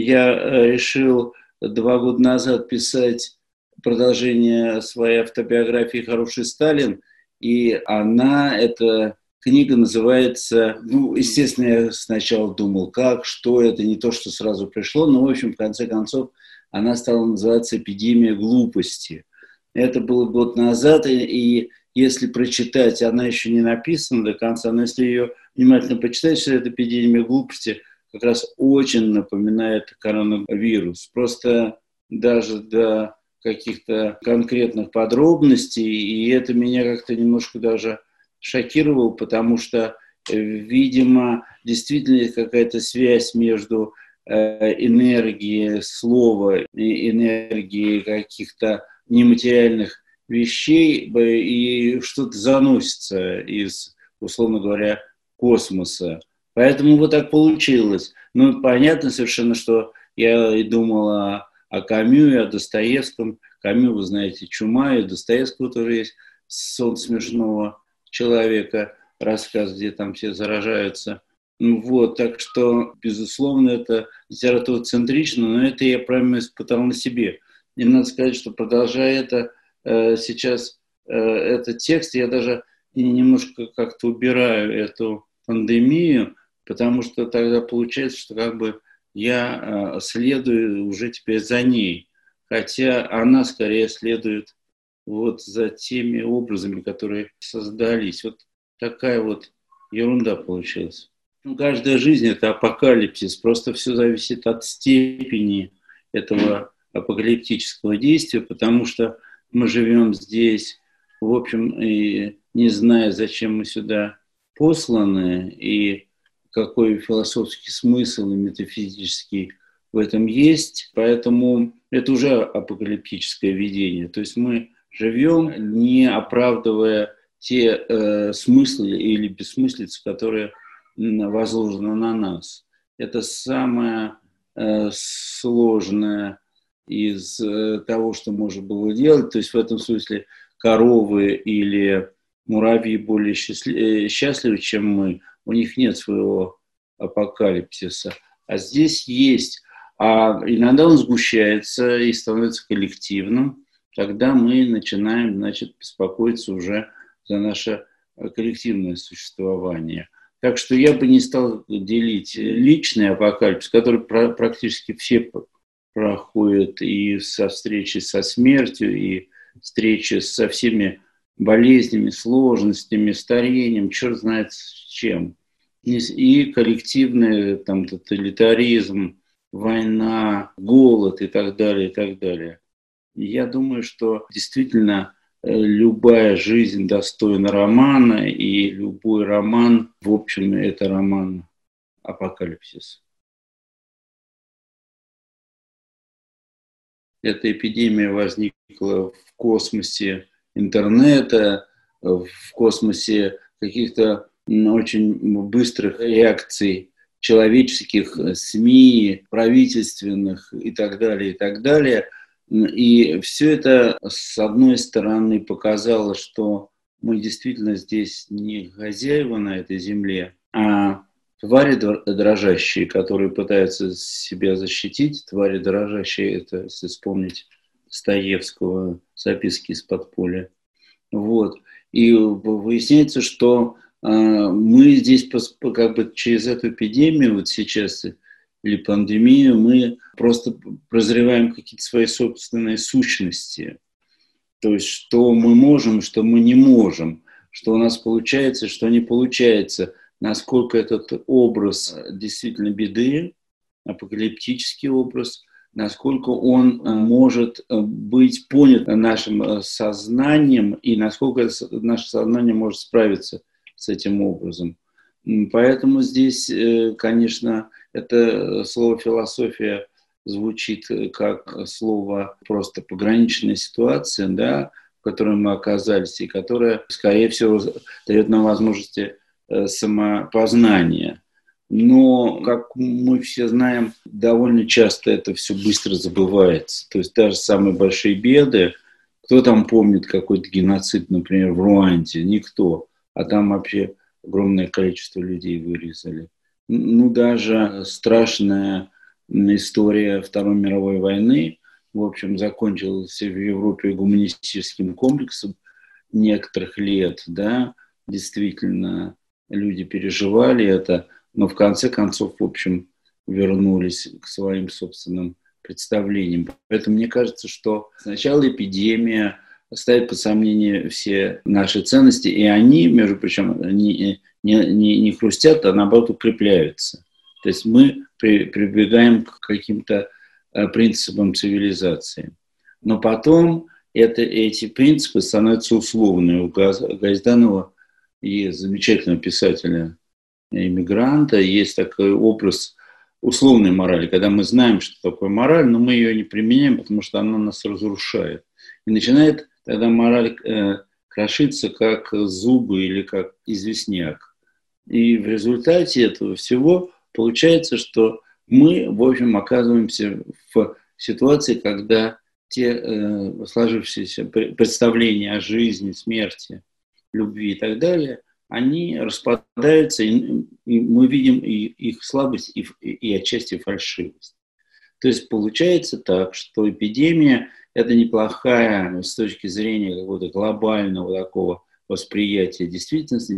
я э, решил два года назад писать продолжение своей автобиографии «Хороший Сталин», и она, эта книга называется, ну, естественно, я сначала думал, как, что, это не то, что сразу пришло, но, в общем, в конце концов, она стала называться «Эпидемия глупости». Это было год назад, и, и если прочитать, она еще не написана до конца, но если ее внимательно почитать, что это эпидемия глупости как раз очень напоминает коронавирус. Просто даже до каких-то конкретных подробностей, и это меня как-то немножко даже шокировало, потому что, э, видимо, действительно какая-то связь между э, энергией слова и энергией каких-то нематериальных вещей и что-то заносится из, условно говоря, космоса. Поэтому вот так получилось. Ну, понятно совершенно, что я и думал о, о Камю и о Достоевском. Камю, вы знаете, «Чума», и Достоевского тоже есть «Сон смешного человека», рассказ, где там все заражаются. Ну, вот, так что, безусловно, это литература центрично, но это я прямо испытал на себе. И надо сказать, что продолжая это, э, сейчас э, этот текст, я даже немножко как-то убираю эту пандемию, потому что тогда получается, что как бы я э, следую уже теперь за ней, хотя она скорее следует вот за теми образами, которые создались. Вот такая вот ерунда получилась. Ну, каждая жизнь – это апокалипсис, просто все зависит от степени этого апокалиптического действия, потому что мы живем здесь, в общем, и не зная, зачем мы сюда посланы, и какой философский смысл и метафизический в этом есть. Поэтому это уже апокалиптическое видение. То есть мы живем, не оправдывая те э, смыслы или бессмыслицы, которые возложены на нас. Это самое э, сложное из э, того, что можно было делать. То есть в этом смысле коровы или муравьи более э, счастливы, чем мы. У них нет своего апокалипсиса. А здесь есть. А иногда он сгущается и становится коллективным. Тогда мы начинаем, значит, беспокоиться уже за наше коллективное существование. Так что я бы не стал делить личный апокалипсис, который практически все проходят и со встречи со смертью, и встречи со всеми болезнями, сложностями, старением, черт знает с чем. И, коллективный там, тоталитаризм, война, голод и так далее, и так далее. Я думаю, что действительно э, любая жизнь достойна романа, и любой роман, в общем, это роман апокалипсис. эта эпидемия возникла в космосе интернета, в космосе каких-то очень быстрых реакций человеческих СМИ, правительственных и так далее, и так далее. И все это, с одной стороны, показало, что мы действительно здесь не хозяева на этой земле, а Твари дрожащие, которые пытаются себя защитить, твари дрожащие, это, если вспомнить Стоевского, записки из подполья. Вот. И выясняется, что э, мы здесь как бы через эту эпидемию вот сейчас или пандемию мы просто прозреваем какие-то свои собственные сущности. То есть, что мы можем, что мы не можем, что у нас получается, что не получается – насколько этот образ действительно беды, апокалиптический образ, насколько он э, может э, быть понят нашим сознанием и насколько наше сознание может справиться с этим образом. Поэтому здесь, конечно, это слово философия звучит как слово просто пограничная ситуация, да, в которой мы оказались, и которая, скорее всего, дает нам возможности Э, самопознания. Но, как мы все знаем, довольно часто это все быстро забывается. То есть даже самые большие беды, кто там помнит какой-то геноцид, например, в Руанде? Никто. А там вообще огромное количество людей вырезали. Ну, даже страшная история Второй мировой войны, в общем, закончилась в Европе гуманистическим комплексом некоторых лет, да, действительно, люди переживали это, но в конце концов, в общем, вернулись к своим собственным представлениям. Поэтому мне кажется, что сначала эпидемия ставит под сомнение все наши ценности, и они, между прочим, не, не, не, не хрустят, а наоборот укрепляются. То есть мы при, прибегаем к каким-то э, принципам цивилизации. Но потом это, эти принципы становятся условными. У Газданова есть замечательного писателя, иммигранта, есть такой образ условной морали, когда мы знаем, что такое мораль, но мы ее не применяем, потому что она нас разрушает. И начинает тогда мораль э, крошиться, как зубы или как известняк. И в результате этого всего получается, что мы, в общем, оказываемся в ситуации, когда те э, сложившиеся представления о жизни, смерти, любви и так далее, они распадаются, и, мы видим и их слабость, и, и отчасти фальшивость. То есть получается так, что эпидемия – это неплохая с точки зрения какого-то глобального такого восприятия действительности,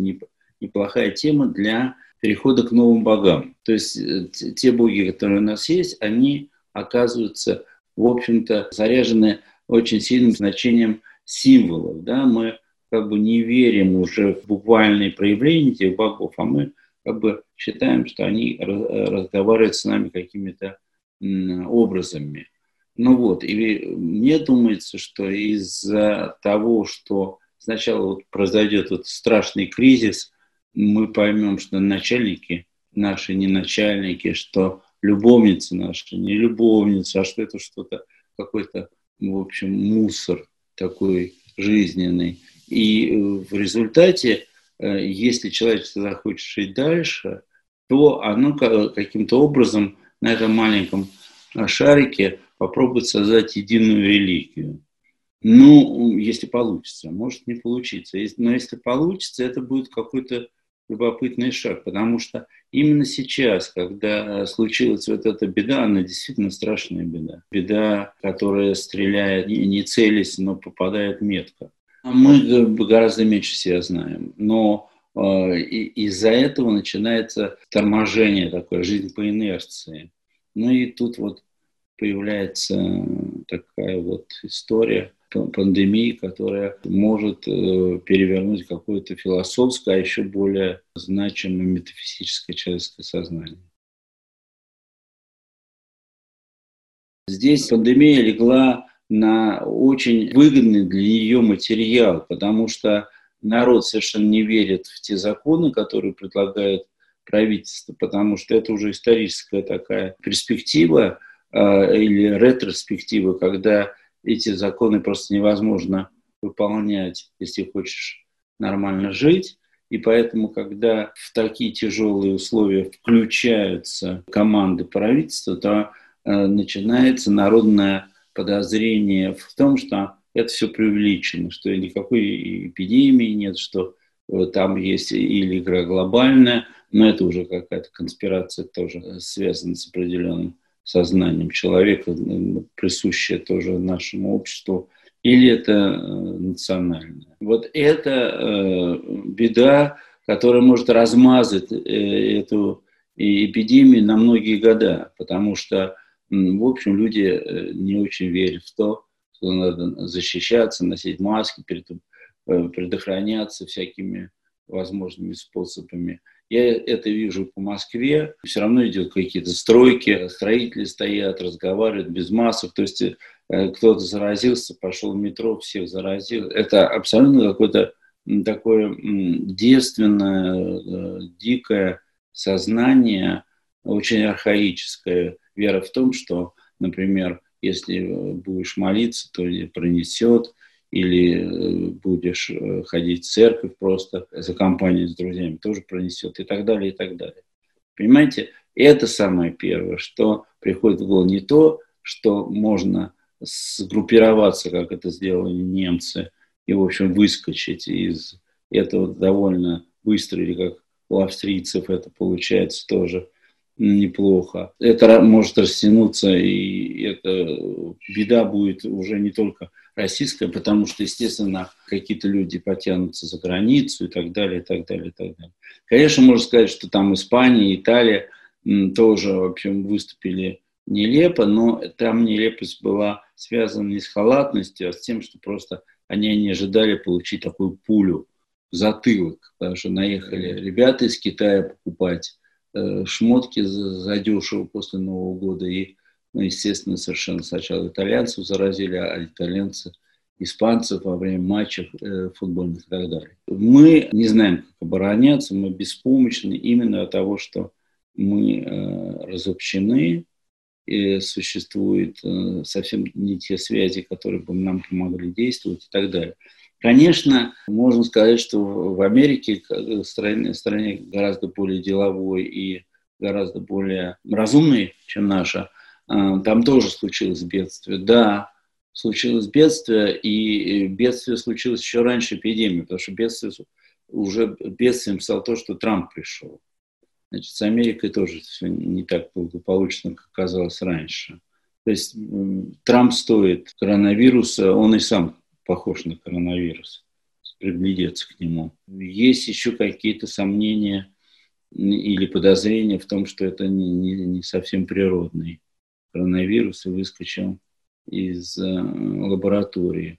неплохая тема для перехода к новым богам. То есть э, те боги, которые у нас есть, они оказываются, в общем-то, заряжены очень сильным значением символов. Да? Мы как бы не верим уже в буквальные проявления этих богов, а мы как бы считаем, что они разговаривают с нами какими-то образами. Ну вот, и мне думается, что из-за того, что сначала вот произойдет вот страшный кризис, мы поймем, что начальники наши не начальники, что любовницы наши не любовницы, а что это что-то, какой-то, в общем, мусор такой жизненный. И э, в результате, э, если человек захочет жить дальше, то оно каким-то образом на этом маленьком э, шарике попробует создать единую религию. Ну, если получится, может не получиться. Но если получится, это будет какой-то любопытный шаг, потому что именно сейчас, когда случилась вот эта беда, она действительно страшная беда. Беда, которая стреляет не целясь, но попадает метко. Мы гораздо меньше себя знаем, но э, из-за этого начинается торможение такое, жизнь по инерции. Ну и тут вот появляется такая вот история пандемии, которая может э, перевернуть какое-то философское, а еще более значимое метафизическое человеческое сознание. Здесь пандемия легла на очень выгодный для нее материал, потому что народ совершенно не верит в те законы, которые предлагает правительство, потому что это уже историческая такая перспектива э, или ретроспектива, когда эти законы просто невозможно выполнять, если хочешь нормально жить. И поэтому, когда в такие тяжелые условия включаются команды правительства, то э, начинается народная подозрение в том, что это все преувеличено, что никакой эпидемии нет, что э, там есть или игра глобальная, но это уже какая-то конспирация тоже связана с определенным сознанием человека, присущее тоже нашему обществу, или это э, национальное. Вот это э, беда, которая может размазать эту эпидемию на многие года, потому что в общем, люди э, не очень верят в то, что надо защищаться, носить маски, э, предохраняться всякими возможными способами. Я это вижу по Москве. Все равно идет какие-то стройки, строители стоят, разговаривают без масок. То есть э, кто-то заразился, пошел в метро, всех заразил. Это абсолютно какое-то такое девственное, дикое сознание, очень архаическое, вера в том, что, например, если э, будешь молиться, то пронесет, или э, будешь э, ходить в церковь просто за компанией с друзьями, тоже пронесет, и так далее, и так далее. Понимаете, это самое первое, что приходит в голову не то, что можно сгруппироваться, как это сделали немцы, и, в общем, выскочить из этого довольно быстро, или как у австрийцев это получается тоже – неплохо. Это может растянуться, и эта беда будет уже не только российская, потому что, естественно, какие-то люди потянутся за границу и так далее, и так далее, и так далее. Конечно, можно сказать, что там Испания, Италия тоже, в общем, выступили нелепо, но там нелепость была связана не с халатностью, а с тем, что просто они не ожидали получить такую пулю в затылок, потому что наехали ребята из Китая покупать шмотки задешево после Нового года, и, ну, естественно, совершенно сначала итальянцев заразили, а итальянцы испанцев во время матчей э, футбольных и так далее. Мы не знаем, как обороняться, мы беспомощны именно от того, что мы э, разобщены, и существуют э, совсем не те связи, которые бы нам помогли действовать и так далее. Конечно, можно сказать, что в Америке, в стране, стране гораздо более деловой и гораздо более разумной, чем наша, э, там тоже случилось бедствие. Да, случилось бедствие, и бедствие случилось еще раньше эпидемии, потому что бедствие уже бедствием стало то, что Трамп пришел. Значит, с Америкой тоже все не так благополучно, как казалось раньше. То есть Трамп стоит коронавируса, он и сам похож на коронавирус, приглядеться к нему. Есть еще какие-то сомнения или подозрения в том, что это не, не, не совсем природный коронавирус и выскочил из э, лаборатории.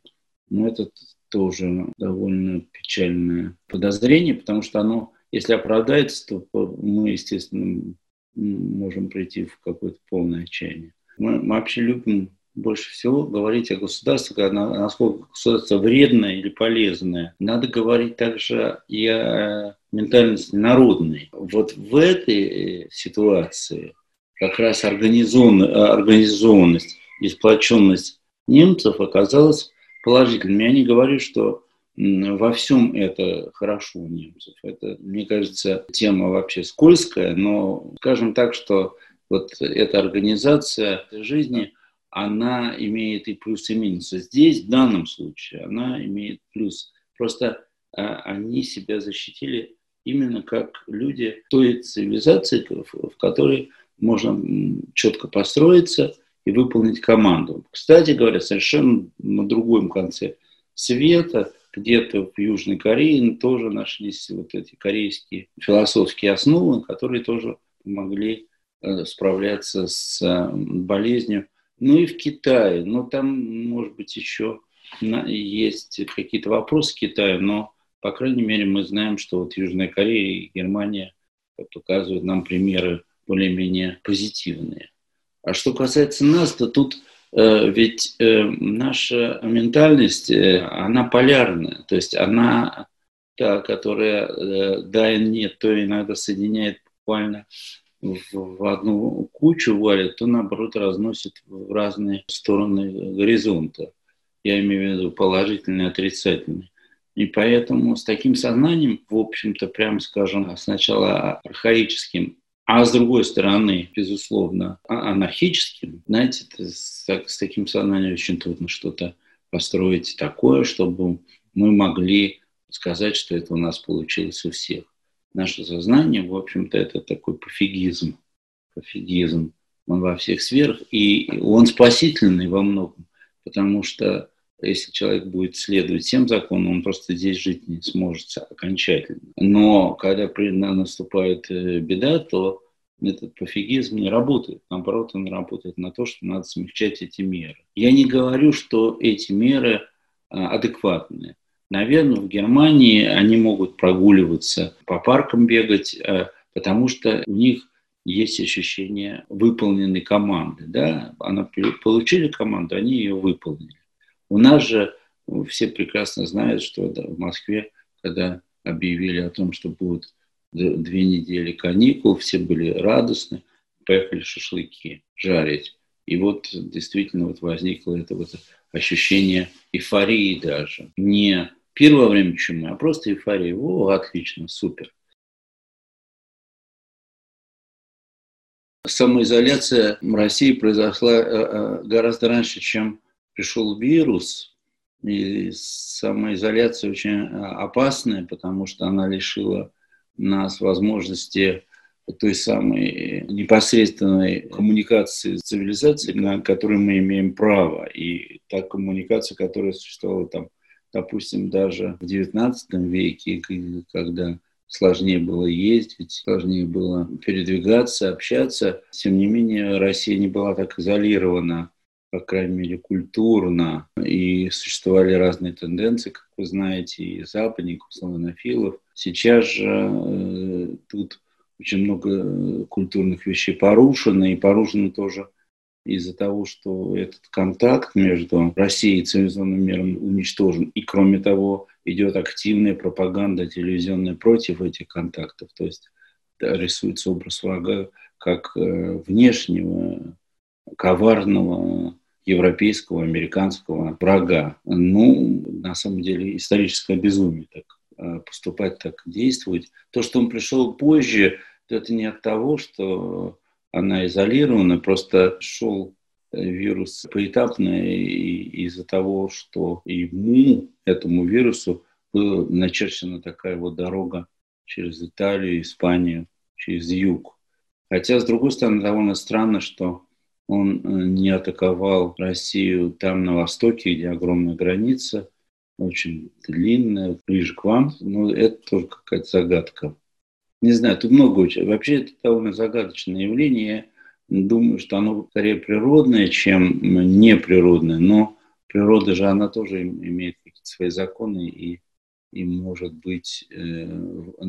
Но это тоже довольно печальное подозрение, потому что оно если оправдается, то мы, естественно, можем прийти в какое-то полное отчаяние. Мы, мы вообще любим больше всего говорить о государстве, насколько государство вредное или полезное. Надо говорить также и о ментальности народной. Вот в этой ситуации как раз организованность и сплоченность немцев оказалась положительной. Я не говорю, что во всем это хорошо у немцев. Это, мне кажется, тема вообще скользкая, но скажем так, что вот эта организация жизни, она имеет и плюсы, и минусы. Здесь, в данном случае, она имеет плюс. Просто а, они себя защитили именно как люди той цивилизации, в, в которой можно четко построиться и выполнить команду. Кстати говоря, совершенно на другом конце света – где-то в Южной Корее тоже нашлись вот эти корейские философские основы, которые тоже помогли э, справляться с э, болезнью. Ну и в Китае, но там, может быть, еще есть какие-то вопросы к Китаю, но, по крайней мере, мы знаем, что вот Южная Корея и Германия показывают нам примеры более-менее позитивные. А что касается нас, то тут Э, ведь э, наша ментальность, э, она полярная, то есть она та, которая да и нет, то иногда соединяет буквально в одну кучу валит, то наоборот разносит в разные стороны горизонта. Я имею в виду положительный и отрицательный. И поэтому с таким сознанием, в общем-то, прямо скажем, сначала архаическим, а с другой стороны, безусловно, а, анархическим, знаете, с, с таким сознанием очень трудно что-то построить такое, чтобы мы могли сказать, что это у нас получилось у всех. Наше сознание, в общем-то, это такой пофигизм. Пофигизм. Он во всех сферах, и он спасительный во многом, потому что если человек будет следовать всем законам, он просто здесь жить не сможет окончательно. Но когда наступает э, беда, то этот пофигизм не работает. Наоборот, он работает на то, что надо смягчать эти меры. Я не говорю, что эти меры а, адекватные. Наверное, в Германии они могут прогуливаться, по паркам бегать, а, потому что у них есть ощущение выполненной команды. Да? Она получили команду, они ее выполнили. У нас же все прекрасно знают, что в Москве, когда объявили о том, что будут две недели каникул, все были радостны, поехали шашлыки жарить. И вот действительно вот возникло это вот ощущение эйфории даже. Не пир во время чумы, а просто эйфория. О, отлично, супер. Самоизоляция в России произошла э, э, гораздо раньше, чем пришел вирус, и самоизоляция очень э, опасная, потому что она лишила нас возможности той самой непосредственной коммуникации с цивилизацией, на которую мы имеем право. И та коммуникация, которая существовала там, допустим, даже в XIX веке, когда сложнее было ездить, сложнее было передвигаться, общаться. Тем не менее, Россия не была так изолирована по крайней мере, культурно, и существовали разные тенденции, как вы знаете, и западников, славянофилов. Сейчас же э, тут очень много э, культурных вещей порушено, и порушено тоже из-за того, что этот контакт между Россией и цивилизованным миром уничтожен. И кроме того, идет активная пропаганда телевизионная против этих контактов. То есть рисуется образ врага как э, внешнего, коварного европейского, американского врага. Ну, на самом деле, историческое безумие так э, поступать, так действовать. То, что он пришел позже, это не от того, что она изолирована, просто шел э, вирус поэтапно из-за того, что ему, этому вирусу, была начерчена такая вот дорога через Италию, Испанию, через юг. Хотя, с другой стороны, довольно странно, что он э, не атаковал Россию там, на востоке, где огромная граница, очень длинная, ближе к вам. Но это тоже какая-то загадка. Не знаю, тут много очень. Вообще это довольно загадочное явление. Думаю, что оно скорее природное, чем неприродное. Но природа же, она тоже имеет какие-то свои законы и и, может быть, э,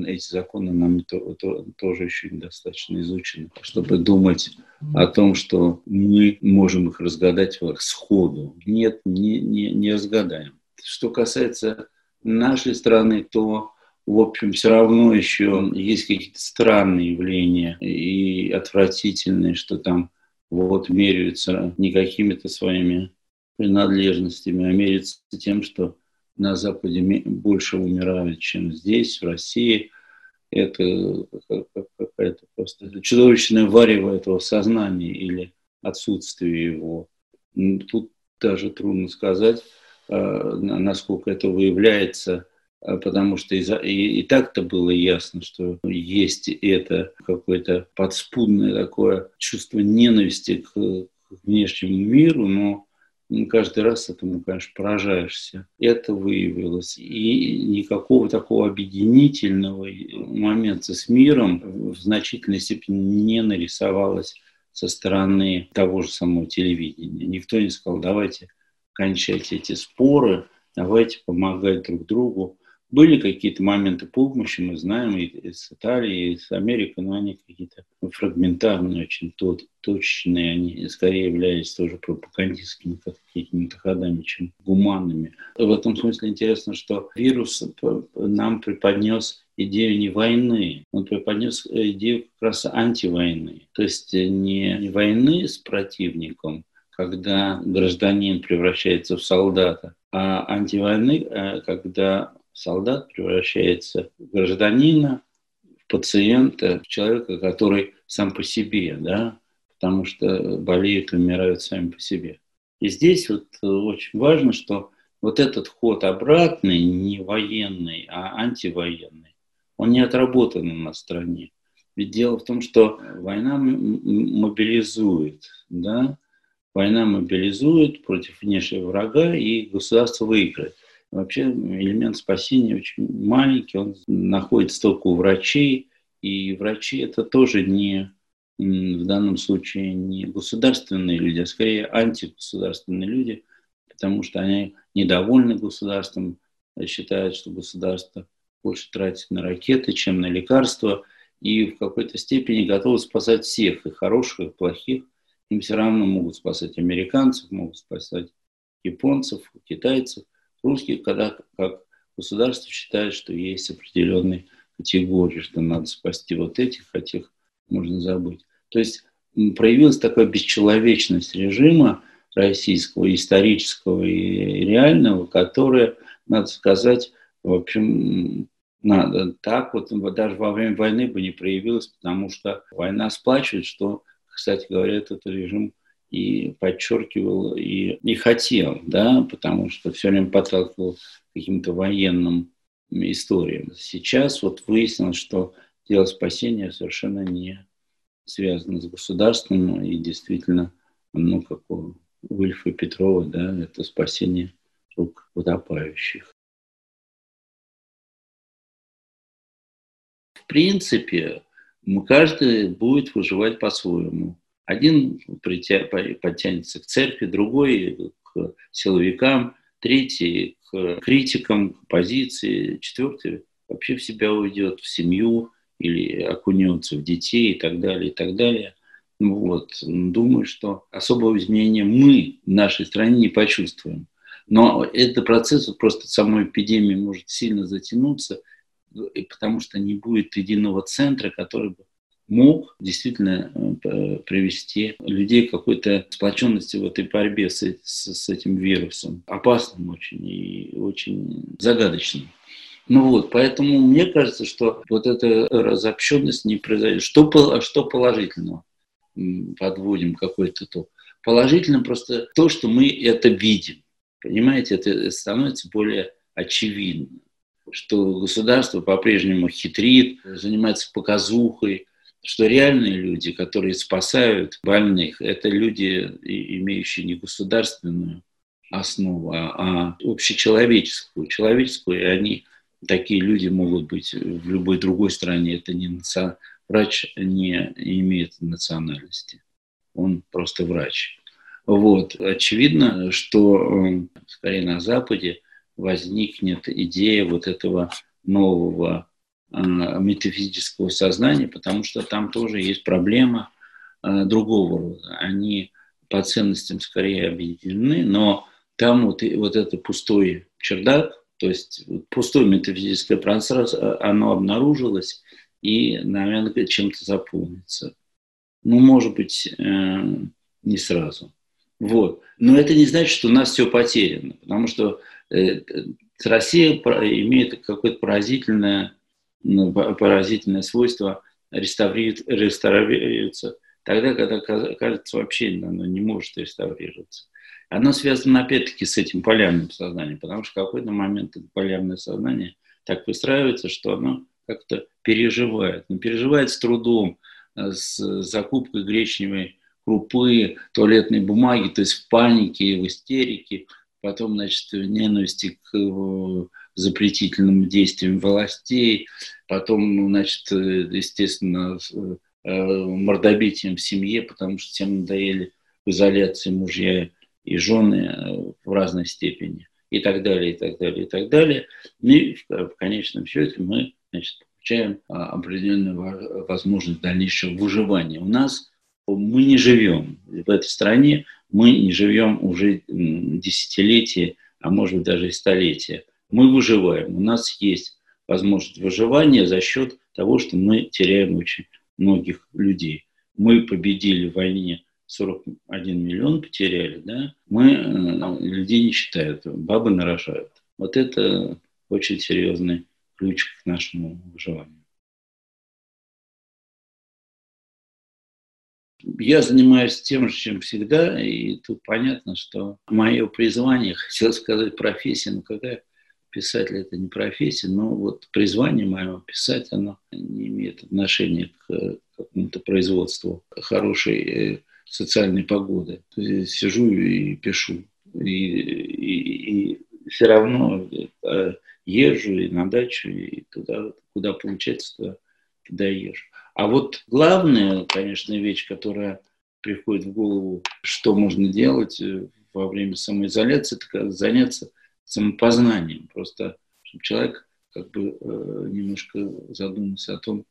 эти законы нам то, то, тоже еще недостаточно изучены, чтобы думать о том, что мы можем их разгадать сходу. Нет, не, не, не разгадаем. Что касается нашей страны, то, в общем, все равно еще есть какие-то странные явления и отвратительные, что там вот меряются не какими-то своими принадлежностями, а меряются тем, что на Западе больше умирают, чем здесь, в России. Это какая-то просто чудовищное варево этого сознания или отсутствие его. Тут даже трудно сказать, а, насколько это выявляется, потому что и, и, и так-то было ясно, что есть это какое-то подспудное такое чувство ненависти к, к внешнему миру, но каждый раз этому, конечно, поражаешься. Это выявилось. И никакого такого объединительного момента с миром в значительной степени не нарисовалось со стороны того же самого телевидения. Никто не сказал, давайте кончайте эти споры, давайте помогать друг другу. Были какие-то моменты помощи, мы знаем, и с Италии, и с Америки, но они какие-то фрагментарные, очень точечные, они скорее являлись тоже пропагандистскими какими-то ходами, чем гуманными. В этом смысле интересно, что вирус нам преподнес идею не войны, он преподнес идею как раз антивойны. То есть не войны с противником, когда гражданин превращается в солдата, а антивойны, э, когда солдат превращается в гражданина, в пациента, в человека, который сам по себе, да, потому что болеют и умирают сами по себе. И здесь вот э, очень важно, что вот этот ход обратный, не военный, а антивоенный, он не отработан в стране. Ведь дело в том, что война мобилизует, да, война мобилизует против внешнего врага, и государство выиграет. Вообще элемент спасения очень маленький, он находится только у врачей, и врачи это тоже не в данном случае не государственные люди, а скорее антигосударственные люди, потому что они недовольны государством, считают, что государство больше тратит на ракеты, чем на лекарства, и в какой-то степени готовы спасать всех, и хороших, и плохих. Им все равно могут спасать американцев, могут спасать японцев, китайцев – русских, когда как государство считает, что есть определенные категории, что надо спасти вот этих, а тех можно забыть. То есть проявилась такая бесчеловечность режима российского, исторического и реального, которая, надо сказать, в общем, надо так вот даже во время войны бы не проявилась, потому что война сплачивает, что, кстати говоря, этот режим и подчеркивал, и, и хотел, да, потому что все время подталкивал каким-то военным историям. Сейчас вот выяснилось, что дело спасения совершенно не связано с государством, и действительно, ну, как у Ульфа Петрова, да, это спасение рук утопающих. В принципе, каждый будет выживать по-своему. Один подтянется к церкви, другой к силовикам, третий к критикам, к оппозиции, четвертый вообще в себя уйдет, в семью или окунется в детей и так далее, и так далее. Ну вот. Думаю, что особого изменения мы в нашей стране не почувствуем. Но этот процесс просто самой эпидемии может сильно затянуться, потому что не будет единого центра, который бы мог действительно э, привести людей к какой-то сплоченности в этой борьбе с, с, с этим вирусом. Опасным очень и очень загадочным. Ну вот, поэтому мне кажется, что вот эта разобщенность не произойдет. Что, что положительного? Подводим какой-то то. Положительно просто то, что мы это видим. Понимаете, это становится более очевидно, что государство по-прежнему хитрит, занимается показухой, что реальные люди, которые спасают больных, это люди, имеющие не государственную основу, а, а общечеловеческую. Человеческую, и они, такие люди могут быть в любой другой стране. Это не наци... Врач не имеет национальности. Он просто врач. Вот. Очевидно, что э, скорее на Западе возникнет идея вот этого нового метафизического сознания, потому что там тоже есть проблема э, другого рода. Они по ценностям скорее объединены, но там вот, вот это пустой чердак, то есть пустое метафизическое пространство, оно обнаружилось и, наверное, чем-то заполнится. Ну, может быть, э, не сразу. Вот. Но это не значит, что у нас все потеряно, потому что Россия имеет какое-то поразительное поразительное свойство реставрируется тогда, когда, кажется, вообще оно не может реставрироваться. Оно связано, опять-таки, с этим полярным сознанием, потому что в какой-то момент это полярное сознание так выстраивается, что оно как-то переживает. Но переживает с трудом, э, с закупкой гречневой крупы, туалетной бумаги, то есть в панике, в истерике, потом, значит, в ненависти к э, запретительным действиям властей, потом, ну, значит, э, естественно, э, мордобитием в семье, потому что всем надоели в изоляции мужья и жены э, в разной степени, и так далее, и так далее, и так далее. И в конечном счете мы значит, получаем а, определенную возможность дальнейшего выживания. У нас мы не живем в этой стране, мы не живем уже десятилетия, а может быть даже и столетия мы выживаем. У нас есть возможность выживания за счет того, что мы теряем очень многих людей. Мы победили в войне 41 миллион потеряли, да, мы э, людей не считают, бабы нарожают. Вот это очень серьезный ключ к нашему выживанию. Я занимаюсь тем же, чем всегда, и тут понятно, что мое призвание, хотел сказать профессия, но какая писатель это не профессия, но вот призвание мое писать, оно не имеет отношения к какому-то производству хорошей э, социальной погоды. Сижу и пишу. И, и, и все равно э, езжу и на дачу, и туда, куда получается, туда езжу. А вот главная, конечно, вещь, которая приходит в голову, что можно делать э, во время самоизоляции, это заняться самопознанием. Просто чтобы человек как бы э, немножко задумался о том,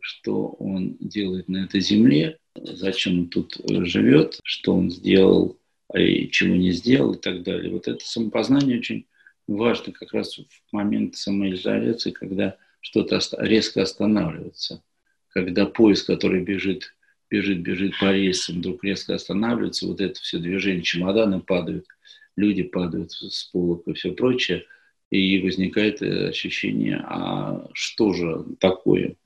что он делает на этой земле, зачем он тут э, живет, что он сделал а и чего не сделал и так далее. Вот это самопознание очень важно как раз в момент самоизоляции, когда что-то резко останавливается, когда поезд, который бежит, бежит, бежит по рельсам, вдруг резко останавливается, вот это все движение, чемоданы падают – люди падают с полок и все прочее, и возникает э, ощущение, а что же такое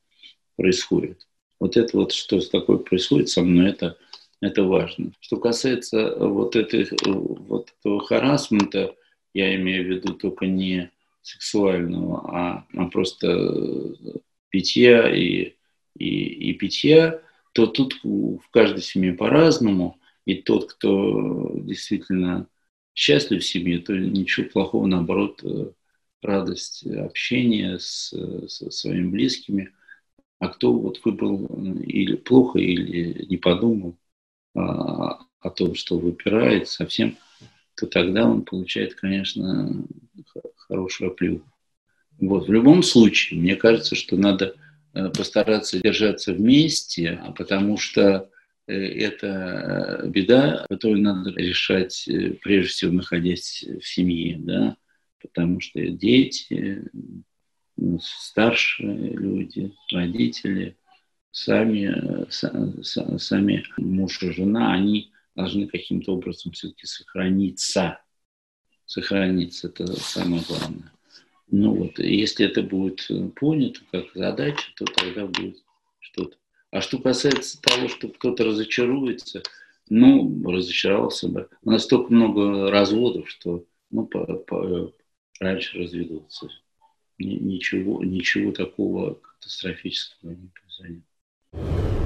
происходит? Вот это вот, что такое происходит со мной, это, это важно. Что касается вот, этой, вот этого харасмента, я имею в виду только не сексуального, а, а просто питья и, и, и питья, то тут в каждой семье по-разному. И тот, кто действительно счастлив в семье, то ничего плохого, наоборот, э, радость общения с, со своими близкими. А кто вот выбрал э, или плохо, или не подумал а, о том, что выпирает совсем, то тогда он получает, конечно, хорошую оплеуху. Вот. В любом случае, мне кажется, что надо э, постараться держаться вместе, потому что это беда, которую надо решать, э, прежде всего, находясь в семье, да, потому что дети, старшие люди, родители, сами, сами муж и жена, они должны каким-то образом все-таки сохраниться. Сохраниться, это самое главное. Ну вот, если это будет э, понято как задача, то тогда будет. А что касается того, что кто-то разочаруется, ну, разочаровался бы. У нас столько много разводов, что ну, по, по, раньше разведутся. Ничего, ничего такого катастрофического не произойдет.